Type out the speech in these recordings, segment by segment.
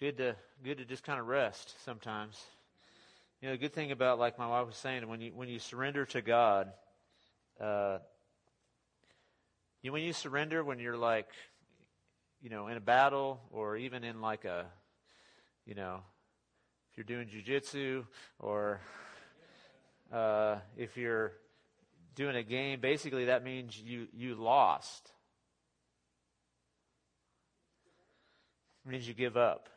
good to good to just kind of rest sometimes. You know, the good thing about like my wife was saying, when you when you surrender to God, uh, you when you surrender, when you're like, you know, in a battle or even in like a, you know, if you're doing jujitsu or uh, if you're doing a game, basically that means you you lost. It means you give up.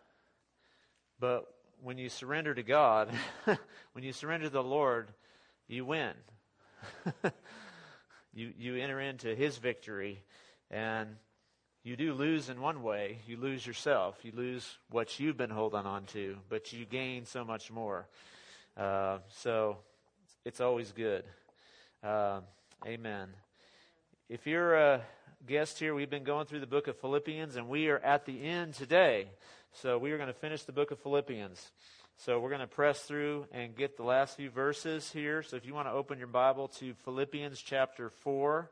But when you surrender to God, when you surrender to the Lord, you win. you you enter into His victory, and you do lose in one way. You lose yourself. You lose what you've been holding on to, but you gain so much more. Uh, so it's always good. Uh, amen. If you're a guest here, we've been going through the book of Philippians, and we are at the end today. So we are going to finish the book of Philippians. So we're going to press through and get the last few verses here. So if you want to open your Bible to Philippians chapter 4,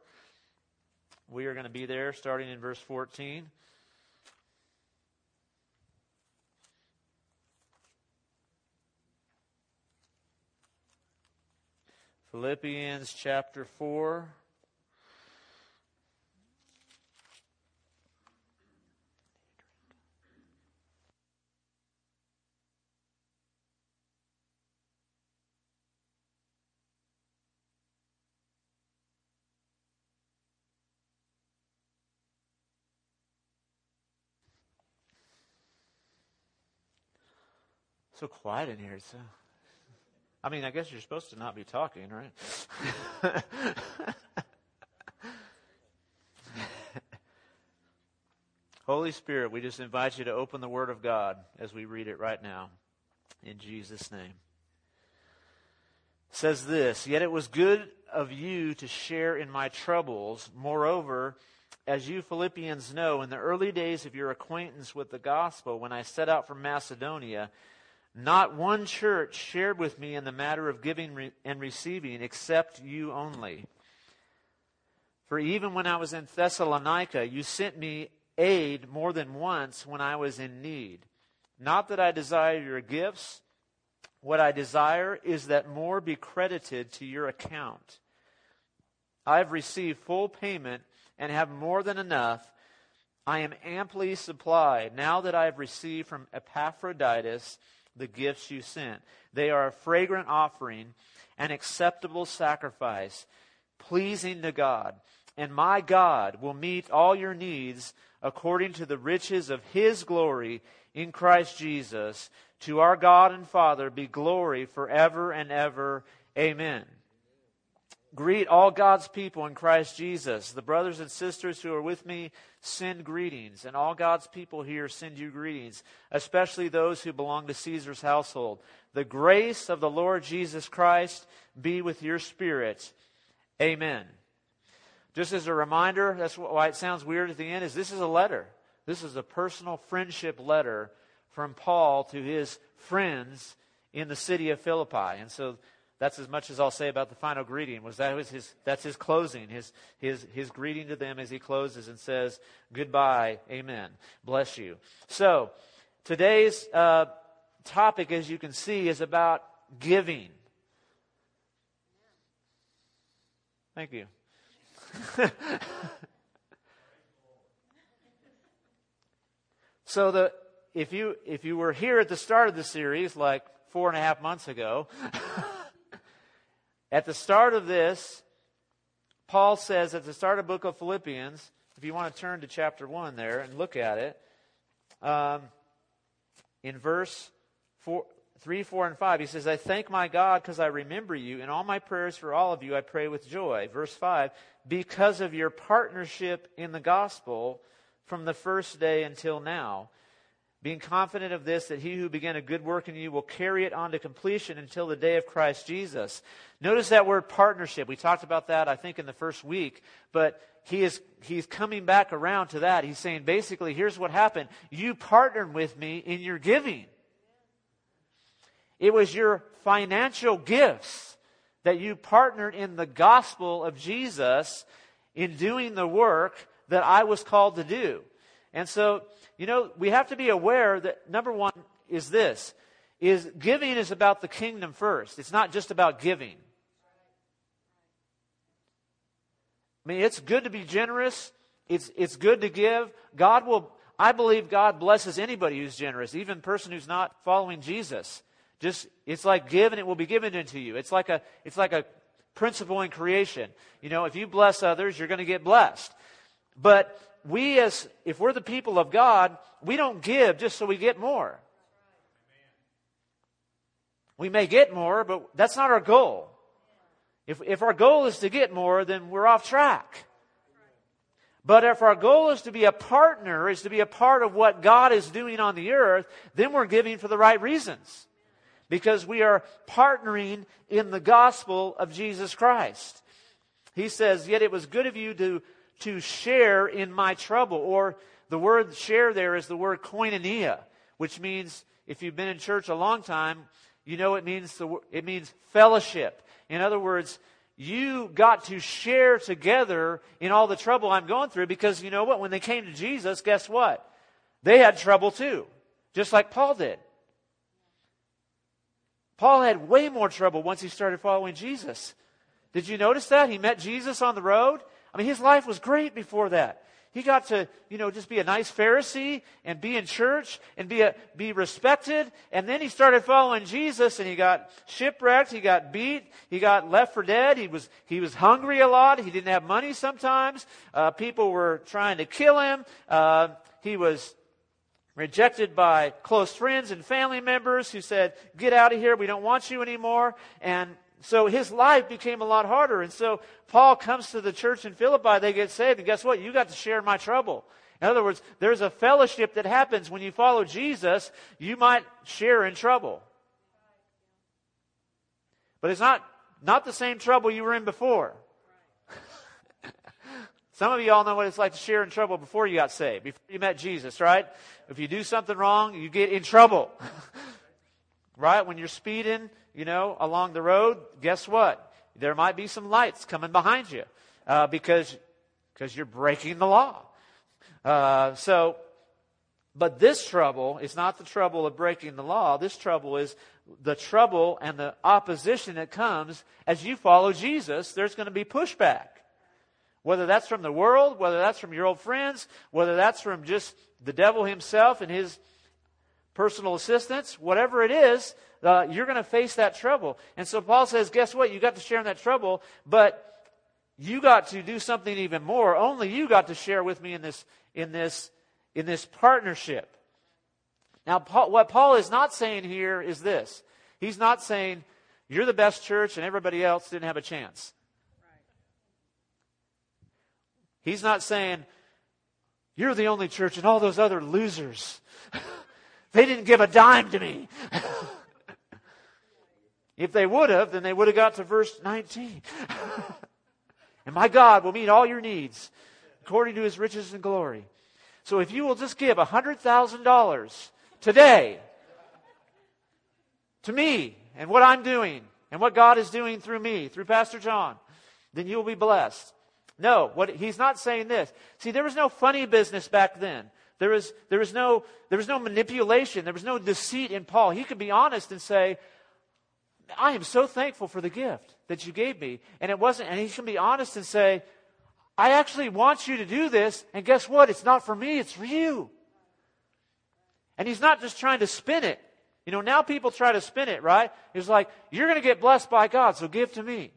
we are going to be there starting in verse 14. Philippians chapter 4. So quiet in here. So, I mean, I guess you're supposed to not be talking, right? Holy Spirit, we just invite you to open the Word of God as we read it right now. In Jesus' name. It says this Yet it was good of you to share in my troubles. Moreover, as you Philippians know, in the early days of your acquaintance with the gospel, when I set out from Macedonia, not one church shared with me in the matter of giving and receiving except you only. For even when I was in Thessalonica, you sent me aid more than once when I was in need. Not that I desire your gifts. What I desire is that more be credited to your account. I have received full payment and have more than enough. I am amply supplied now that I have received from Epaphroditus the gifts you sent. They are a fragrant offering, an acceptable sacrifice, pleasing to God. And my God will meet all your needs according to the riches of his glory in Christ Jesus. To our God and Father be glory forever and ever. Amen. Greet all God's people in Christ Jesus. The brothers and sisters who are with me send greetings, and all God's people here send you greetings, especially those who belong to Caesar's household. The grace of the Lord Jesus Christ be with your spirit. Amen. Just as a reminder, that's why it sounds weird at the end, is this is a letter. This is a personal friendship letter from Paul to his friends in the city of Philippi. And so that's as much as I'll say about the final greeting. Was that was his? That's his closing. His his his greeting to them as he closes and says goodbye, amen, bless you. So today's uh, topic, as you can see, is about giving. Thank you. so the if you if you were here at the start of the series, like four and a half months ago. At the start of this, Paul says at the start of the book of Philippians, if you want to turn to chapter 1 there and look at it, um, in verse four, 3, 4, and 5, he says, I thank my God because I remember you. In all my prayers for all of you, I pray with joy. Verse 5, because of your partnership in the gospel from the first day until now being confident of this, that he who began a good work in you will carry it on to completion until the day of Christ Jesus. Notice that word partnership. We talked about that, I think, in the first week, but he is, he's coming back around to that. He's saying, basically, here's what happened. You partnered with me in your giving. It was your financial gifts that you partnered in the gospel of Jesus in doing the work that I was called to do. And so you know, we have to be aware that number one is this is giving is about the kingdom first. It's not just about giving. I mean, it's good to be generous. It's, it's good to give. God will, I believe God blesses anybody who's generous, even person who's not following Jesus. Just, it's like give and it will be given into you. It's like a, it's like a principle in creation. You know, if you bless others, you're going to get blessed. But we as, if we're the people of God, we don't give just so we get more. We may get more, but that's not our goal. If, if our goal is to get more, then we're off track. But if our goal is to be a partner, is to be a part of what God is doing on the earth, then we're giving for the right reasons. Because we are partnering in the gospel of Jesus Christ. He says, Yet it was good of you to, to share in my trouble. Or the word share there is the word koinonia, which means, if you've been in church a long time, you know it means the, it means fellowship. In other words, you got to share together in all the trouble I'm going through because you know what? When they came to Jesus, guess what? They had trouble too, just like Paul did. Paul had way more trouble once he started following Jesus. Did you notice that? He met Jesus on the road. I mean, his life was great before that. He got to, you know, just be a nice Pharisee and be in church and be a, be respected. And then he started following Jesus and he got shipwrecked. He got beat. He got left for dead. He was, he was hungry a lot. He didn't have money sometimes. Uh, people were trying to kill him. Uh, he was rejected by close friends and family members who said, get out of here. We don't want you anymore. And so his life became a lot harder. And so Paul comes to the church in Philippi, they get saved, and guess what? You got to share my trouble. In other words, there's a fellowship that happens when you follow Jesus, you might share in trouble. But it's not, not the same trouble you were in before. Some of you all know what it's like to share in trouble before you got saved, before you met Jesus, right? If you do something wrong, you get in trouble. right? When you're speeding, you know, along the road, guess what? There might be some lights coming behind you uh, because because you're breaking the law. Uh, so, but this trouble is not the trouble of breaking the law. This trouble is the trouble and the opposition that comes as you follow Jesus. There's going to be pushback. Whether that's from the world, whether that's from your old friends, whether that's from just the devil himself and his personal assistants, whatever it is, uh, you're going to face that trouble. And so Paul says, guess what? You got to share in that trouble, but you got to do something even more. Only you got to share with me in this, in this, in this partnership. Now, Paul, what Paul is not saying here is this. He's not saying, you're the best church and everybody else didn't have a chance. He's not saying, you're the only church and all those other losers. they didn't give a dime to me. If they would have, then they would have got to verse 19. and my God will meet all your needs according to his riches and glory. So if you will just give $100,000 today to me and what I'm doing and what God is doing through me, through Pastor John, then you will be blessed. No, what, he's not saying this. See, there was no funny business back then. There was, there was no, there was no manipulation. There was no deceit in Paul. He could be honest and say, I am so thankful for the gift that you gave me. And it wasn't, and he can be honest and say, I actually want you to do this. And guess what? It's not for me, it's for you. And he's not just trying to spin it. You know, now people try to spin it, right? It's like, you're going to get blessed by God, so give to me.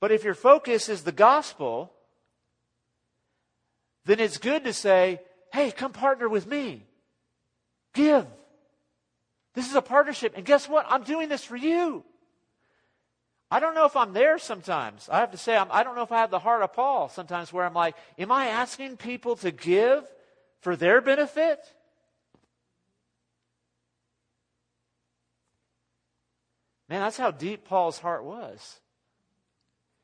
But if your focus is the gospel, then it's good to say, Hey, come partner with me. Give. This is a partnership. And guess what? I'm doing this for you. I don't know if I'm there sometimes. I have to say, I'm, I do not know if I have the heart of Paul sometimes where I'm like, am I asking people to give for their benefit? Man, that's how deep Paul's heart was.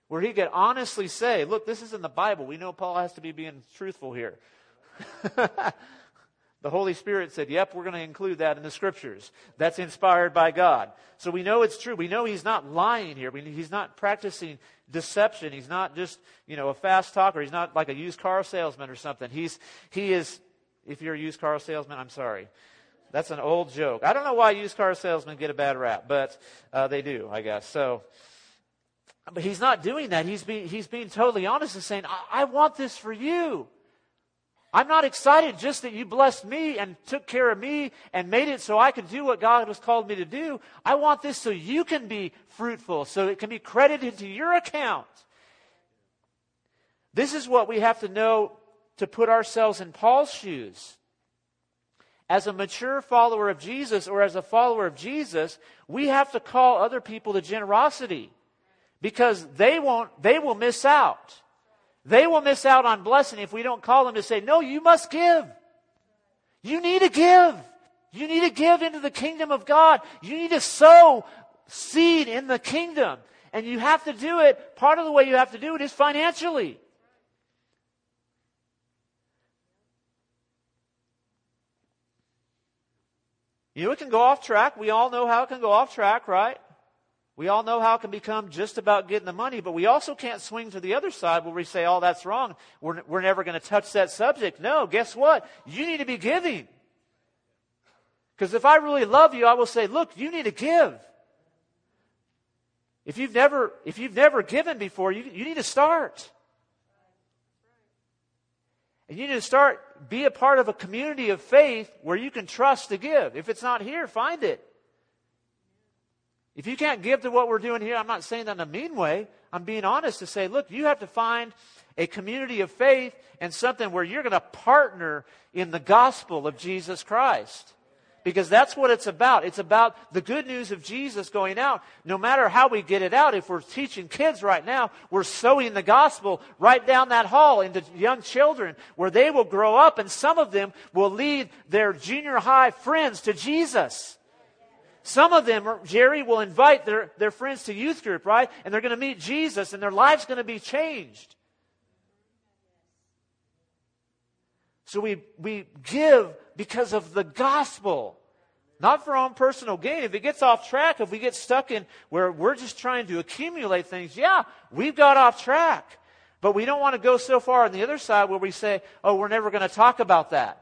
Where he could honestly say, look, this is in the Bible. We know Paul has to be being truthful here. The Holy Spirit said, Yep, we're going to include that in the scriptures. That's inspired by God. So we know it's true. We know he's not lying here. he's not practicing deception. He's not just, you know, a fast talker. He's not like a used car salesman or something. He's, he is, if you're a used car salesman, I'm sorry. That's an old joke. I don't know why used car salesmen get a bad rap, but uh, they do, I guess. So, but he's not doing that. He's being, he's being totally honest and saying, I, I want this for you. I'm not excited just that you blessed me and took care of me and made it so I could do what God has called me to do. I want this so you can be fruitful, so it can be credited to your account. This is what we have to know to put ourselves in Paul's shoes. As a mature follower of Jesus or as a follower of Jesus, we have to call other people to generosity because they won't, they will miss out. They will miss out on blessing if we don't call them to say, no, you must give. You need to give. You need to give into the kingdom of God. You need to sow seed in the kingdom. And you have to do it. Part of the way you have to do it is financially. You know, it can go off track. We all know how it can go off track, right? We all know how it can become just about getting the money, but we also can't swing to the other side where we say, oh, that's wrong. We're, we're never going to touch that subject. No, guess what? You need to be giving. Because if I really love you, I will say, look, you need to give. If you've never, if you've never given before, you, you need to start. And you need to start, be a part of a community of faith where you can trust to give. If it's not here, find it. If you can't give to what we're doing here, I'm not saying that in a mean way. I'm being honest to say, look, you have to find a community of faith and something where you're going to partner in the gospel of Jesus Christ. Because that's what it's about. It's about the good news of Jesus going out. No matter how we get it out, if we're teaching kids right now, we're sowing the gospel right down that hall into young children where they will grow up and some of them will lead their junior high friends to Jesus. Some of them, Jerry, will invite their, their friends to youth group, right? And they're going to meet Jesus and their life's going to be changed. So we, we give because of the gospel, not for our own personal gain. If it gets off track, if we get stuck in where we're just trying to accumulate things, yeah, we've got off track. But we don't want to go so far on the other side where we say, oh, we're never going to talk about that.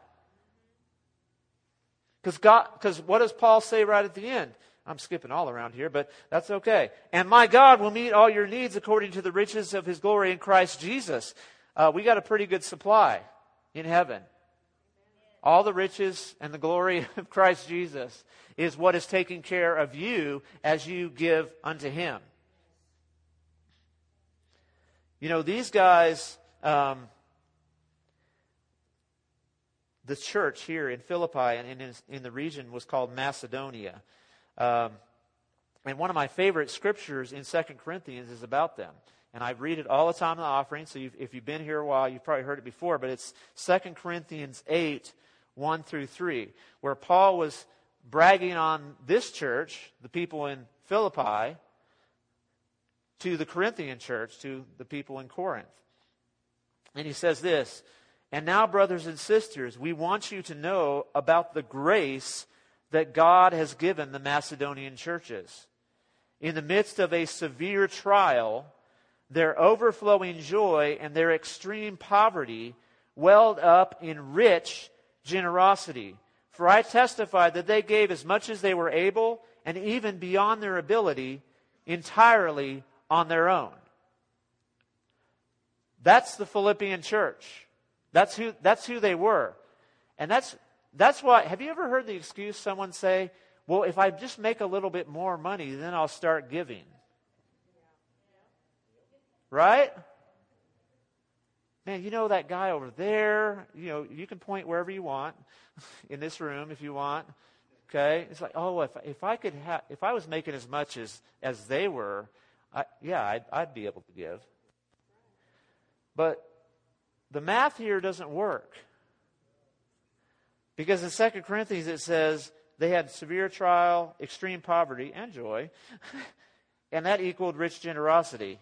Because God, because what does Paul say right at the end? I'm skipping all around here, but that's okay. And my God will meet all your needs according to the riches of his glory in Christ Jesus. Uh, we got a pretty good supply in heaven. All the riches and the glory of Christ Jesus is what is taking care of you as you give unto him. You know, these guys, um, the church here in Philippi and in, in the region was called Macedonia. Um, and one of my favorite scriptures in Second Corinthians is about them. And I read it all the time in the offering, so you've, if you've been here a while, you've probably heard it before, but it's Second Corinthians 8, 1 through 3, where Paul was bragging on this church, the people in Philippi, to the Corinthian church, to the people in Corinth. And he says this and now, brothers and sisters, we want you to know about the grace that God has given the Macedonian churches. In the midst of a severe trial, their overflowing joy and their extreme poverty welled up in rich generosity. For I testify that they gave as much as they were able and even beyond their ability entirely on their own. That's the Philippian church. That's who, that's who they were. And that's, that's why, have you ever heard the excuse someone say, well, if I just make a little bit more money, then I'll start giving? Right? Man, you know that guy over there, you know, you can point wherever you want in this room if you want. Okay? It's like, oh, if, if I could have, if I was making as much as, as they were, I, yeah, I'd, I'd be able to give. But the math here doesn't work. Because in 2 Corinthians it says they had severe trial, extreme poverty, and joy, and that equaled rich generosity.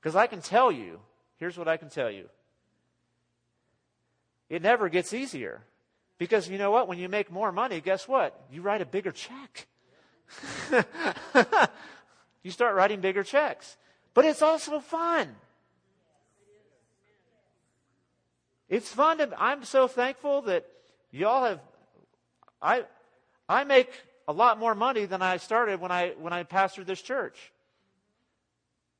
Because I can tell you, here's what I can tell you it never gets easier. Because you know what? When you make more money, guess what? You write a bigger check. you start writing bigger checks. But it's also fun. It's fun to, I'm so thankful that y'all have, I, I make a lot more money than I started when I, when I pastored this church.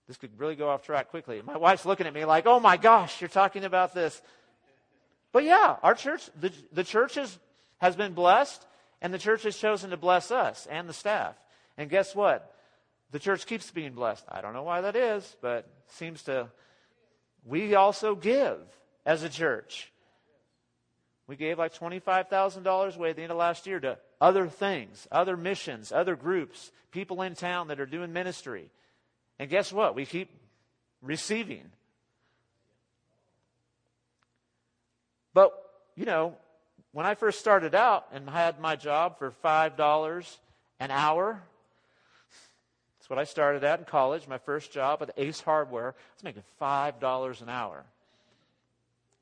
This could really go off track quickly. My wife's looking at me like, oh my gosh, you're talking about this. But yeah, our church, the, the church is, has been blessed, and the church has chosen to bless us and the staff. And guess what? The church keeps being blessed. I don't know why that is, but seems to. We also give as a church. We gave like $25,000 away at the end of last year to other things, other missions, other groups, people in town that are doing ministry. And guess what? We keep receiving. But, you know, when I first started out and had my job for $5 an hour, that's what I started at in college, my first job at Ace Hardware. I was making $5 an hour.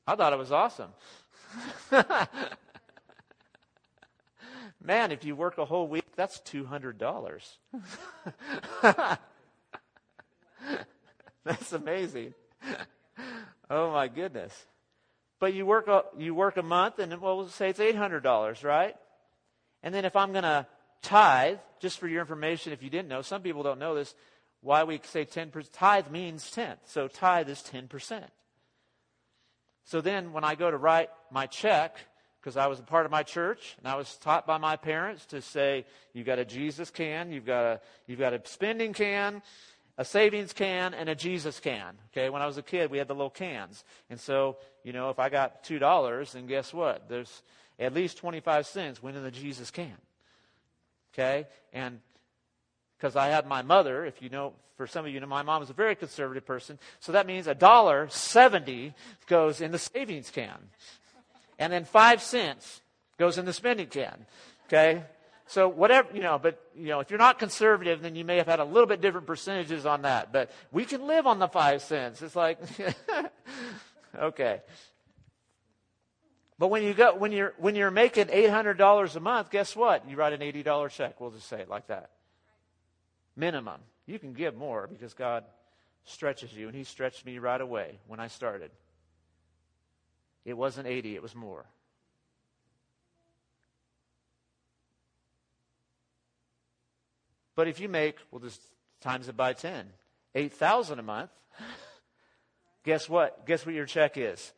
I thought it was awesome. Man, if you work a whole week, that's $200. that's amazing. Oh my goodness. But you work a, you work a month and we'll say it's $800, right? And then if I'm going to tithe, just for your information, if you didn't know, some people don't know this, why we say 10%, tithe means 10th. So tithe is 10%. So then when I go to write my check, because I was a part of my church and I was taught by my parents to say, you've got a Jesus can, you've got a, you've got a spending can, a savings can, and a Jesus can. Okay, when I was a kid, we had the little cans. And so, you know, if I got $2, then guess what? There's at least 25 cents went in the Jesus can. Okay, and because I had my mother, if you know, for some of you know, my mom is a very conservative person. So that means a dollar seventy goes in the savings can. And then five cents goes in the spending can. Okay? So whatever, you know, but, you know, if you're not conservative, then you may have had a little bit different percentages on that. But we can live on the five cents. It's like, okay. But when you go, when you're, when you're making $800 a month, guess what? You write an $80 check. We'll just say it like that minimum. You can give more because God stretches you, and He stretched me right away when I started. It wasn't 80, it was more. But if you make, we'll just times it by 10, 8,000 a month, guess what? Guess what your check is?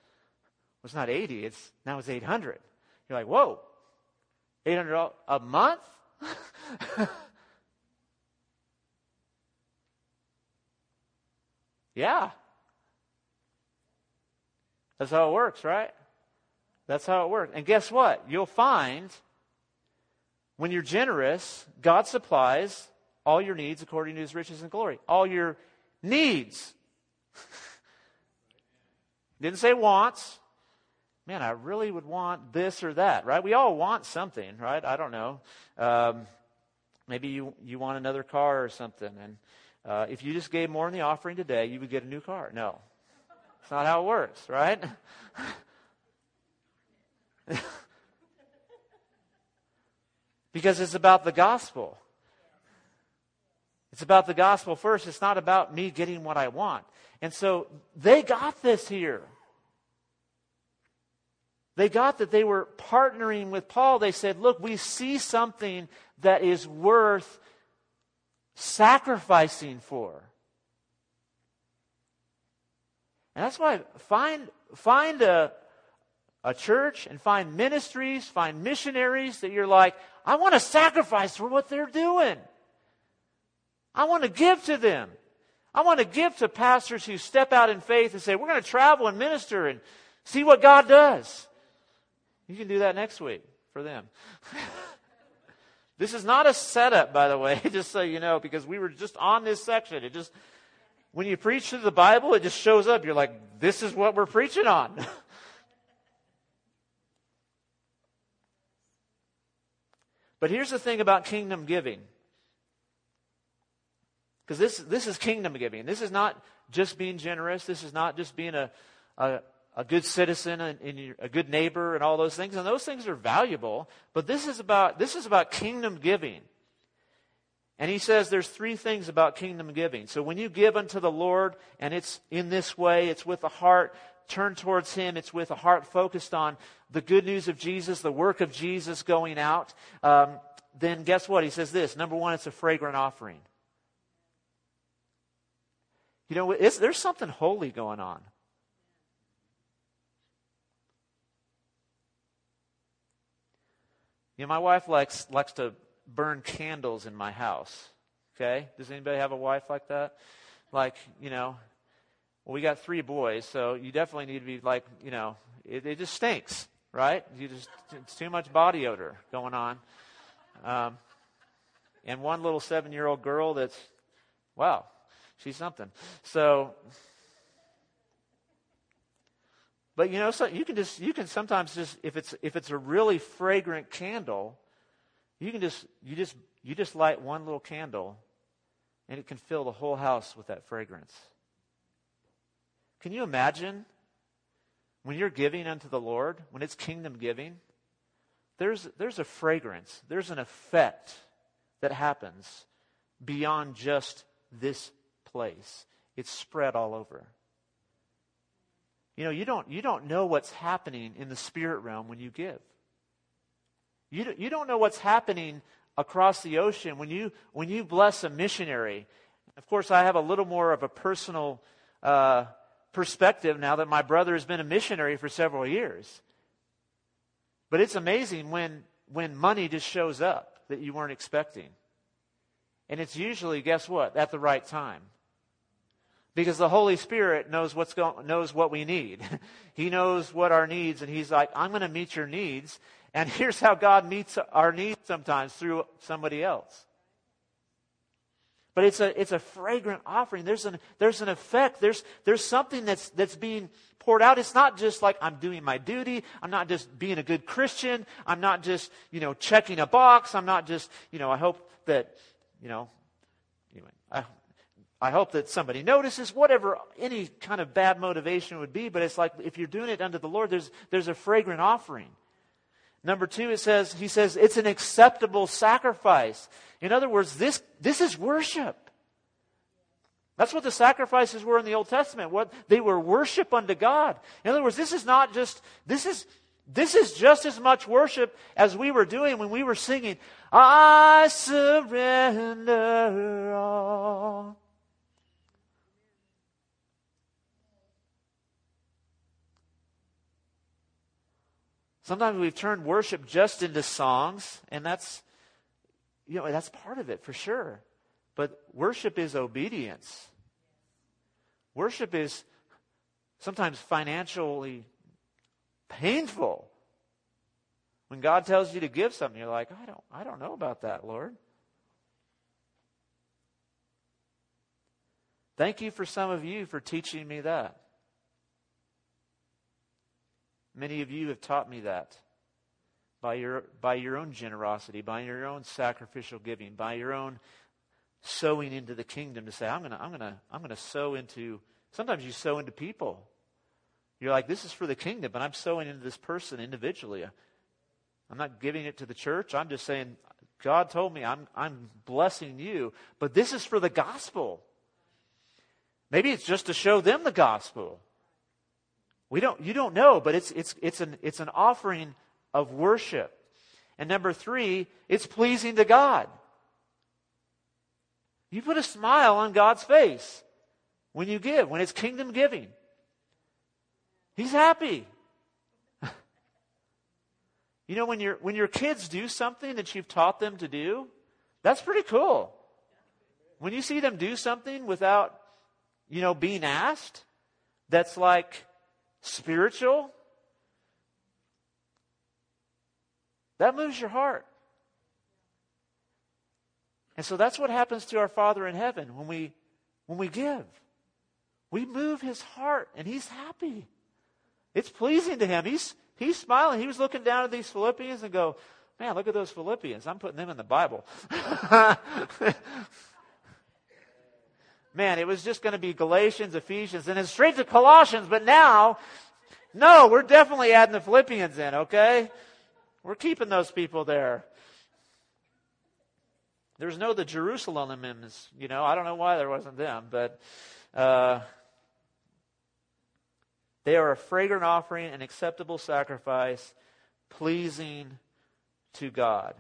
It's not 80, it's now it's 800. You're like, whoa, 800 a month? Yeah. That's how it works, right? That's how it works. And guess what? You'll find when you're generous, God supplies all your needs according to his riches and glory. All your needs. Didn't say wants. Man, I really would want this or that, right? We all want something, right? I don't know. Um, maybe you, you want another car or something, and uh, if you just gave more in the offering today, you would get a new car. No. It's not how it works, right? because it's about the gospel. It's about the gospel first. It's not about me getting what I want. And so they got this here. They got that they were partnering with Paul. They said, Look, we see something that is worth sacrificing for. And that's why find, find a, a church and find ministries, find missionaries that you're like, I want to sacrifice for what they're doing. I want to give to them. I want to give to pastors who step out in faith and say, we're going to travel and minister and see what God does. You can do that next week for them. This is not a setup, by the way, just so you know, because we were just on this section. It just, when you preach through the Bible, it just shows up. You're like, this is what we're preaching on. but here's the thing about kingdom giving Because this, this is kingdom giving. This is not just being generous. This is not just being a, a, a good citizen and, and a good neighbor and all those things. And those things are valuable. But this is about, this is about kingdom giving. And he says there's three things about kingdom giving. So when you give unto the Lord, and it's in this way, it's with a heart turned towards Him, it's with a heart focused on the good news of Jesus, the work of Jesus going out, um, then guess what? He says this number one, it's a fragrant offering. You know, there's something holy going on. You know, my wife likes likes to burn candles in my house. Okay? Does anybody have a wife like that? Like, you know, well, we got three boys, so you definitely need to be like, you know, it, it just stinks, right? You just it's too much body odor going on. Um, and one little seven-year-old girl that's, wow, she's something. So, but you know, so you can just you can sometimes just if it's if it's a really fragrant candle, you can just you just you just light one little candle and it can fill the whole house with that fragrance. Can you imagine when you're giving unto the Lord, when it's kingdom giving, there's there's a fragrance, there's an effect that happens beyond just this place. It's spread all over. You know, you don't, you don't know what's happening in the spirit realm when you give. You, you don't know what's happening across the ocean when you, when you bless a missionary. Of course, I have a little more of a personal uh, perspective now that my brother has been a missionary for several years. But it's amazing when, when money just shows up that you weren't expecting. And it's usually, guess what, at the right time. Because the Holy Spirit knows what's going, knows what we need. he knows what our needs, and He's like, I'm going to meet your needs. And here's how God meets our needs sometimes through somebody else. But it's a, it's a fragrant offering. There's an, there's an effect. There's, there's something that's, that's being poured out. It's not just like I'm doing my duty. I'm not just being a good Christian. I'm not just, you know, checking a box. I'm not just, you know, I hope that, you know, anyway, I, I hope that somebody notices, whatever any kind of bad motivation would be, but it's like if you're doing it unto the Lord, there's, there's a fragrant offering. Number two, it says, he says, it's an acceptable sacrifice. In other words, this, this is worship. That's what the sacrifices were in the Old Testament. What they were worship unto God. In other words, this is not just, this is, this is just as much worship as we were doing when we were singing, I surrender all. Sometimes we've turned worship just into songs, and that's, you know, that's part of it for sure. But worship is obedience. Worship is sometimes financially painful. When God tells you to give something, you're like, I don't, I don't know about that, Lord. Thank you for some of you for teaching me that. Many of you have taught me that by your, by your own generosity, by your own sacrificial giving, by your own sowing into the kingdom to say, I'm going to I'm gonna, I'm gonna sow into, sometimes you sow into people. You're like, this is for the kingdom, but I'm sowing into this person individually. I'm not giving it to the church. I'm just saying, God told me I'm, I'm blessing you, but this is for the gospel. Maybe it's just to show them the gospel. We don't, you don't know, but it's, it's, it's, an, it's an offering of worship. And number three, it's pleasing to God. You put a smile on God's face when you give, when it's kingdom giving. He's happy. you know, when, your when your kids do something that you've taught them to do, that's pretty cool. When you see them do something without, you know, being asked, that's like, spiritual, that moves your heart. And so that's what happens to our Father in heaven when we when we give. We move his heart and he's happy. It's pleasing to him. He's he's smiling. He was looking down at these Philippians and go, "Man, look at those Philippians. I'm putting them in the Bible." man, it was just going to be Galatians, Ephesians, and then straight to Colossians. But now, no, we're definitely adding the Philippians in, okay? We're keeping those people there. There's no the Jerusalem you know. I don't know why there wasn't them, but uh, they are a fragrant offering, an acceptable sacrifice, pleasing to God.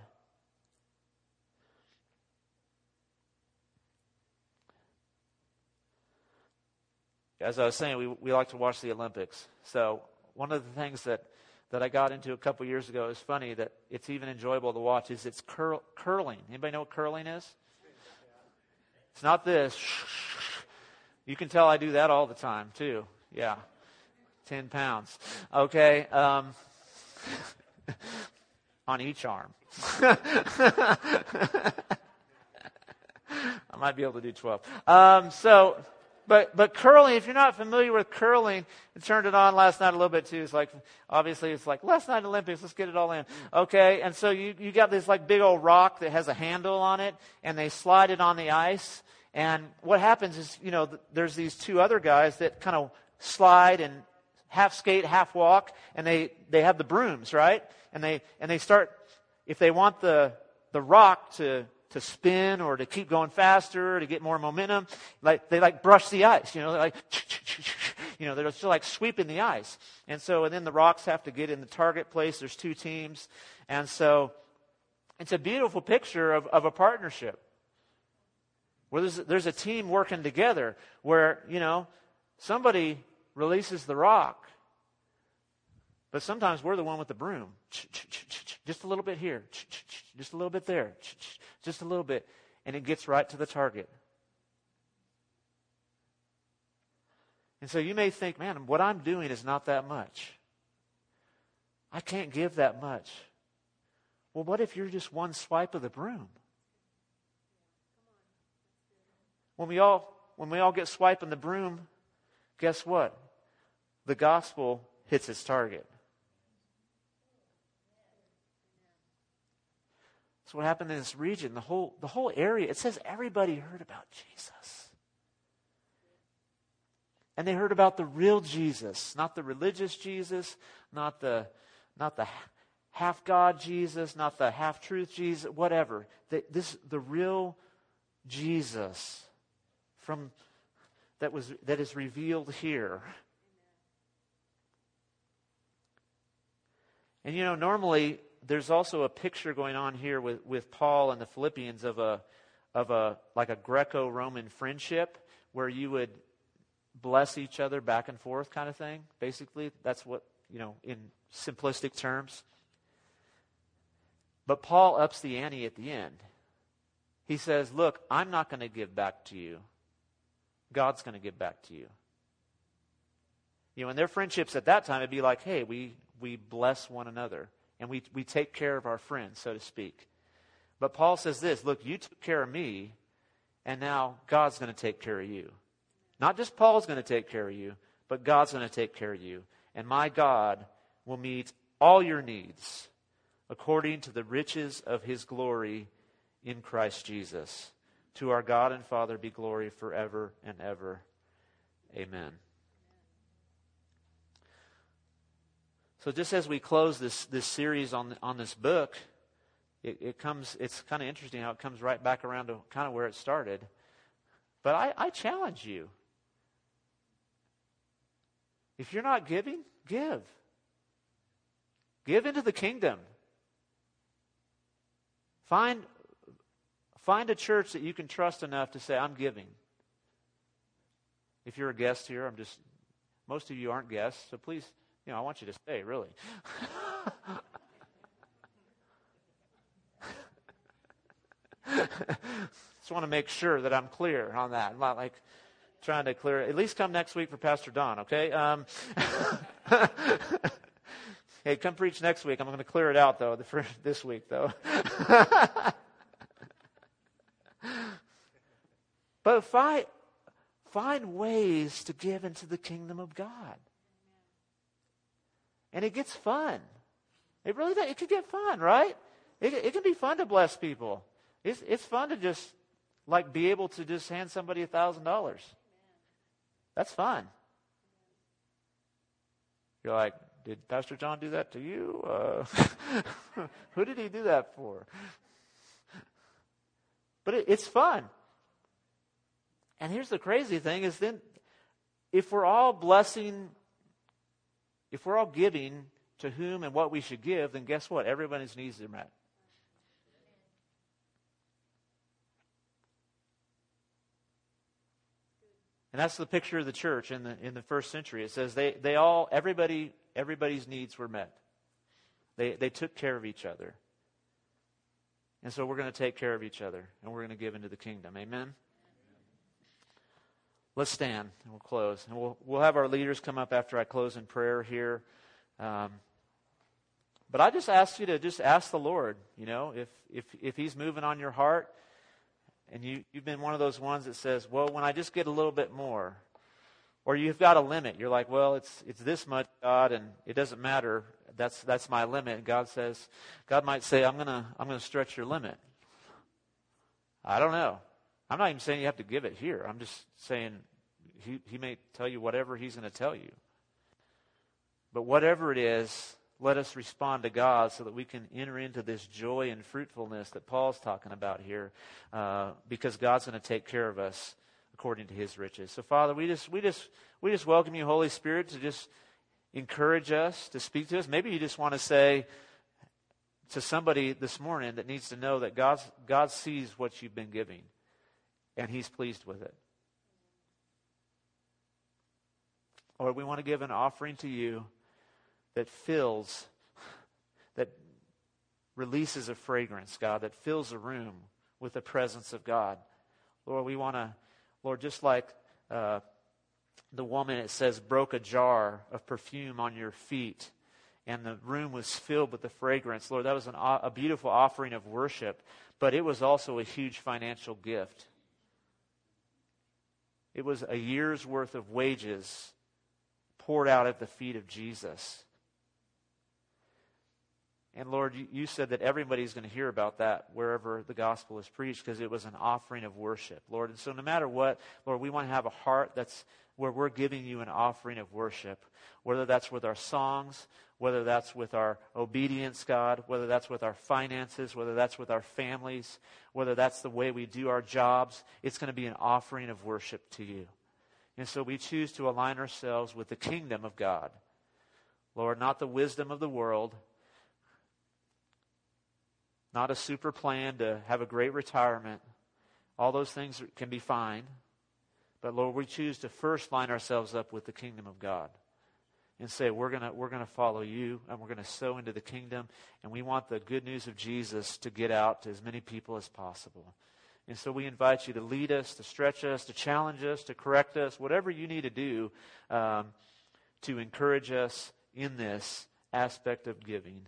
As I was saying, we, we like to watch the Olympics. So one of the things that, that I got into a couple years ago is funny that it's even enjoyable to watch is it's cur- curling. Anybody know what curling is? It's not this. You can tell I do that all the time too. Yeah, ten pounds. Okay, um, on each arm. I might be able to do twelve. Um, so but, but curling, if you're not familiar with curling, I turned it on last night a little bit too. It's like, obviously it's like, last night Olympics, let's get it all in. Okay, and so you, you got this like big old rock that has a handle on it, and they slide it on the ice. And what happens is, you know, there's these two other guys that kind of slide and half skate, half walk, and they, they have the brooms, right? And they, and they start, if they want the, the rock to to spin or to keep going faster, to get more momentum. Like they like brush the ice, you know, they're like, you know, they're still like sweeping the ice. And so, and then the rocks have to get in the target place. There's two teams. And so it's a beautiful picture of, of a partnership where there's, there's a team working together where, you know, somebody releases the rock but sometimes we're the one with the broom. Just a little bit here, just a little bit there, just a little bit, and it gets right to the target. And so you may think, man, what I'm doing is not that much. I can't give that much. Well, what if you're just one swipe of the broom? When we all when we all get swiping the broom, guess what? The gospel hits its target. What happened in this region. The whole, the whole area, it says everybody heard about Jesus. And they heard about the real Jesus, not the religious Jesus, not the, not the half God Jesus, not the half truth Jesus, whatever. The, this, the real Jesus from, that, was, that is revealed here. And you know, normally there's also a picture going on here with, with Paul and the Philippians of a of a like a Greco-Roman friendship where you would bless each other back and forth kind of thing. Basically, that's what, you know, in simplistic terms. But Paul ups the ante at the end. He says, Look, I'm not going to give back to you. God's going to give back to you. You know, in their friendships at that time, it'd be like, hey, we, we bless one another and we, we take care of our friends, so to speak. But Paul says this look, you took care of me, and now God's going to take care of you. Not just Paul's going to take care of you, but God's going to take care of you. And my God will meet all your needs according to the riches of his glory in Christ Jesus. To our God and Father be glory forever and ever. Amen. So just as we close this, this series on, on this book, it, it comes, it's kind of interesting how it comes right back around to kind of where it started. But I, I challenge you. If you're not giving, give. Give into the kingdom. Find, find a church that you can trust enough to say, I'm giving. If you're a guest here, I'm just, most of you aren't guests, so please you know, I want you to stay, really. Just want to make sure that I'm clear on that. I'm not like trying to clear. At least come next week for Pastor Don, okay? Um, hey, come preach next week. I'm going to clear it out, though, for this week, though. but find ways to give into the kingdom of God and it gets fun. It really does. It can get fun, right? It, it can be fun to bless people. It's, it's fun to just like be able to just hand somebody a thousand dollars. That's fun. You're like, did Pastor John do that to you? Uh, who did he do that for? But it, it's fun. And here's the crazy thing is then if we're all blessing, if we're all giving to whom and what we should give, then guess what? Everybody's needs are met. And that's the picture of the church in the in the first century. It says they, they all everybody everybody's needs were met. They they took care of each other. And so we're going to take care of each other and we're going to give into the kingdom. Amen. Let's stand and we'll close. And we'll, we'll have our leaders come up after I close in prayer here. Um, but I just ask you to just ask the Lord, you know, if, if, if He's moving on your heart and you, you've been one of those ones that says, well, when I just get a little bit more, or you've got a limit, you're like, well, it's, it's this much, God, and it doesn't matter. That's, that's my limit. And God says, God might say, I'm going to I'm going to stretch your limit. I don't know. I'm not even saying you have to give it here. I'm just saying he, he may tell you whatever he's going to tell you. But whatever it is, let us respond to God so that we can enter into this joy and fruitfulness that Paul's talking about here, uh, because God's going to take care of us according to His riches. So, Father, we just we just we just welcome you, Holy Spirit, to just encourage us, to speak to us. Maybe you just want to say to somebody this morning that needs to know that God's, God sees what you've been giving and He's pleased with it. Or we want to give an offering to you that fills, that releases a fragrance, God, that fills a room with the presence of God. Lord, we want to, Lord, just like uh, the woman, it says, broke a jar of perfume on your feet and the room was filled with the fragrance. Lord, that was an, a beautiful offering of worship, but it was also a huge financial gift. It was a year's worth of wages poured out at the feet of Jesus. And Lord, you, said that everybody's going to hear about that wherever the gospel is preached because it was an offering of worship, Lord. And so no matter what, Lord, we want to have a heart that's where we're giving you an offering of worship, whether that's with our songs, whether that's with our obedience, God, whether that's with our finances, whether that's with our families, whether that's the way we do our jobs, it's going to be an offering of worship to you. And so we choose to align ourselves with the kingdom of God. Lord, not the wisdom of the world, not a super plan to have a great retirement. All those things can be fine. But Lord, we choose to first line ourselves up with the kingdom of God and say, we're going we're going to follow you and we're going to sow into the kingdom. And we want the good news of Jesus to get out to as many people as possible. And so we invite you to lead us, to stretch us, to challenge us, to correct us, whatever you need to do um, to encourage us in this aspect of giving.